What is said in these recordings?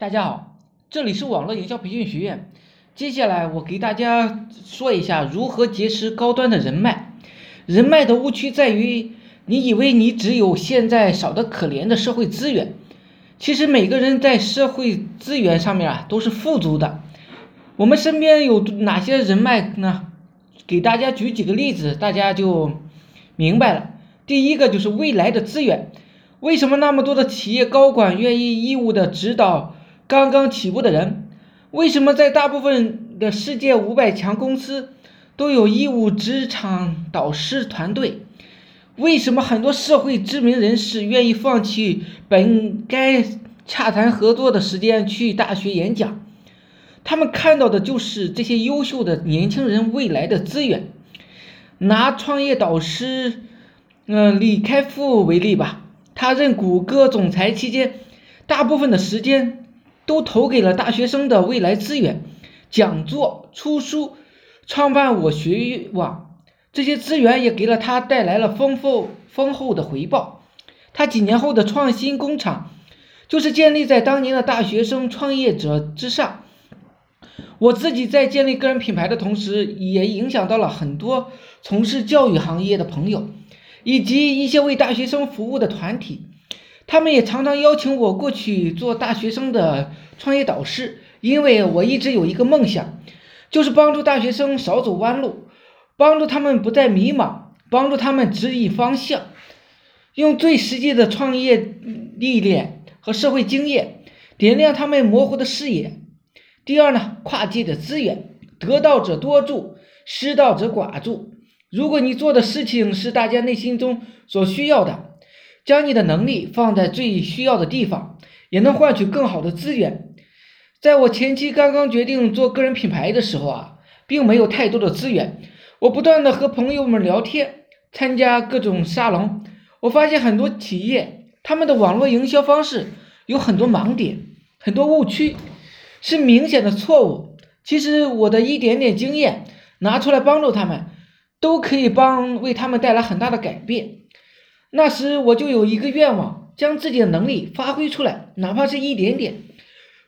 大家好，这里是网络营销培训学院。接下来我给大家说一下如何结识高端的人脉。人脉的误区在于，你以为你只有现在少得可怜的社会资源，其实每个人在社会资源上面啊都是富足的。我们身边有哪些人脉呢？给大家举几个例子，大家就明白了。第一个就是未来的资源。为什么那么多的企业高管愿意义务的指导刚刚起步的人？为什么在大部分的世界五百强公司都有义务职场导师团队？为什么很多社会知名人士愿意放弃本该洽谈合作的时间去大学演讲？他们看到的就是这些优秀的年轻人未来的资源。拿创业导师，嗯，李开复为例吧。他任谷歌总裁期间，大部分的时间都投给了大学生的未来资源，讲座、出书、创办我学网，这些资源也给了他带来了丰富丰厚的回报。他几年后的创新工厂，就是建立在当年的大学生创业者之上。我自己在建立个人品牌的同时，也影响到了很多从事教育行业的朋友。以及一些为大学生服务的团体，他们也常常邀请我过去做大学生的创业导师，因为我一直有一个梦想，就是帮助大学生少走弯路，帮助他们不再迷茫，帮助他们指引方向，用最实际的创业历练和社会经验，点亮他们模糊的视野。第二呢，跨界的资源，得道者多助，失道者寡助。如果你做的事情是大家内心中所需要的，将你的能力放在最需要的地方，也能换取更好的资源。在我前期刚刚决定做个人品牌的时候啊，并没有太多的资源，我不断的和朋友们聊天，参加各种沙龙，我发现很多企业他们的网络营销方式有很多盲点，很多误区，是明显的错误。其实我的一点点经验拿出来帮助他们。都可以帮为他们带来很大的改变。那时我就有一个愿望，将自己的能力发挥出来，哪怕是一点点，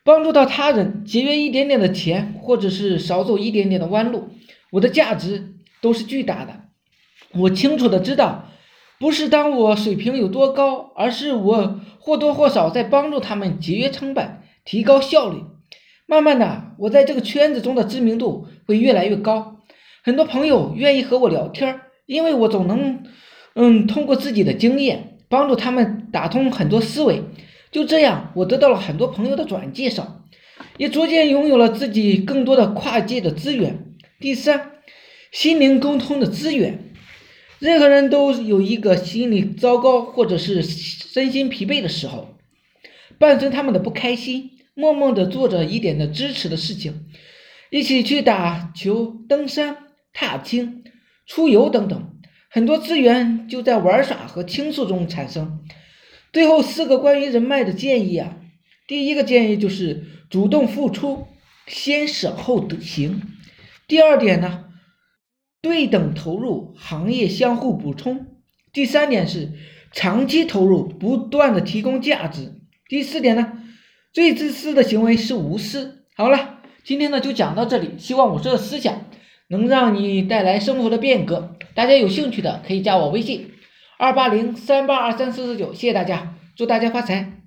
帮助到他人，节约一点点的钱，或者是少走一点点的弯路，我的价值都是巨大的。我清楚的知道，不是当我水平有多高，而是我或多或少在帮助他们节约成本，提高效率。慢慢的，我在这个圈子中的知名度会越来越高。很多朋友愿意和我聊天，因为我总能，嗯，通过自己的经验帮助他们打通很多思维。就这样，我得到了很多朋友的转介绍，也逐渐拥有了自己更多的跨界的资源。第三，心灵沟通的资源。任何人都有一个心理糟糕或者是身心疲惫的时候，伴随他们的不开心，默默的做着一点的支持的事情，一起去打球、登山。踏青、出游等等，很多资源就在玩耍和倾诉中产生。最后四个关于人脉的建议啊，第一个建议就是主动付出，先舍后得行。第二点呢，对等投入，行业相互补充。第三点是长期投入，不断的提供价值。第四点呢，最自私的行为是无私。好了，今天呢就讲到这里，希望我说的思想。能让你带来生活的变革，大家有兴趣的可以加我微信二八零三八二三四四九，谢谢大家，祝大家发财。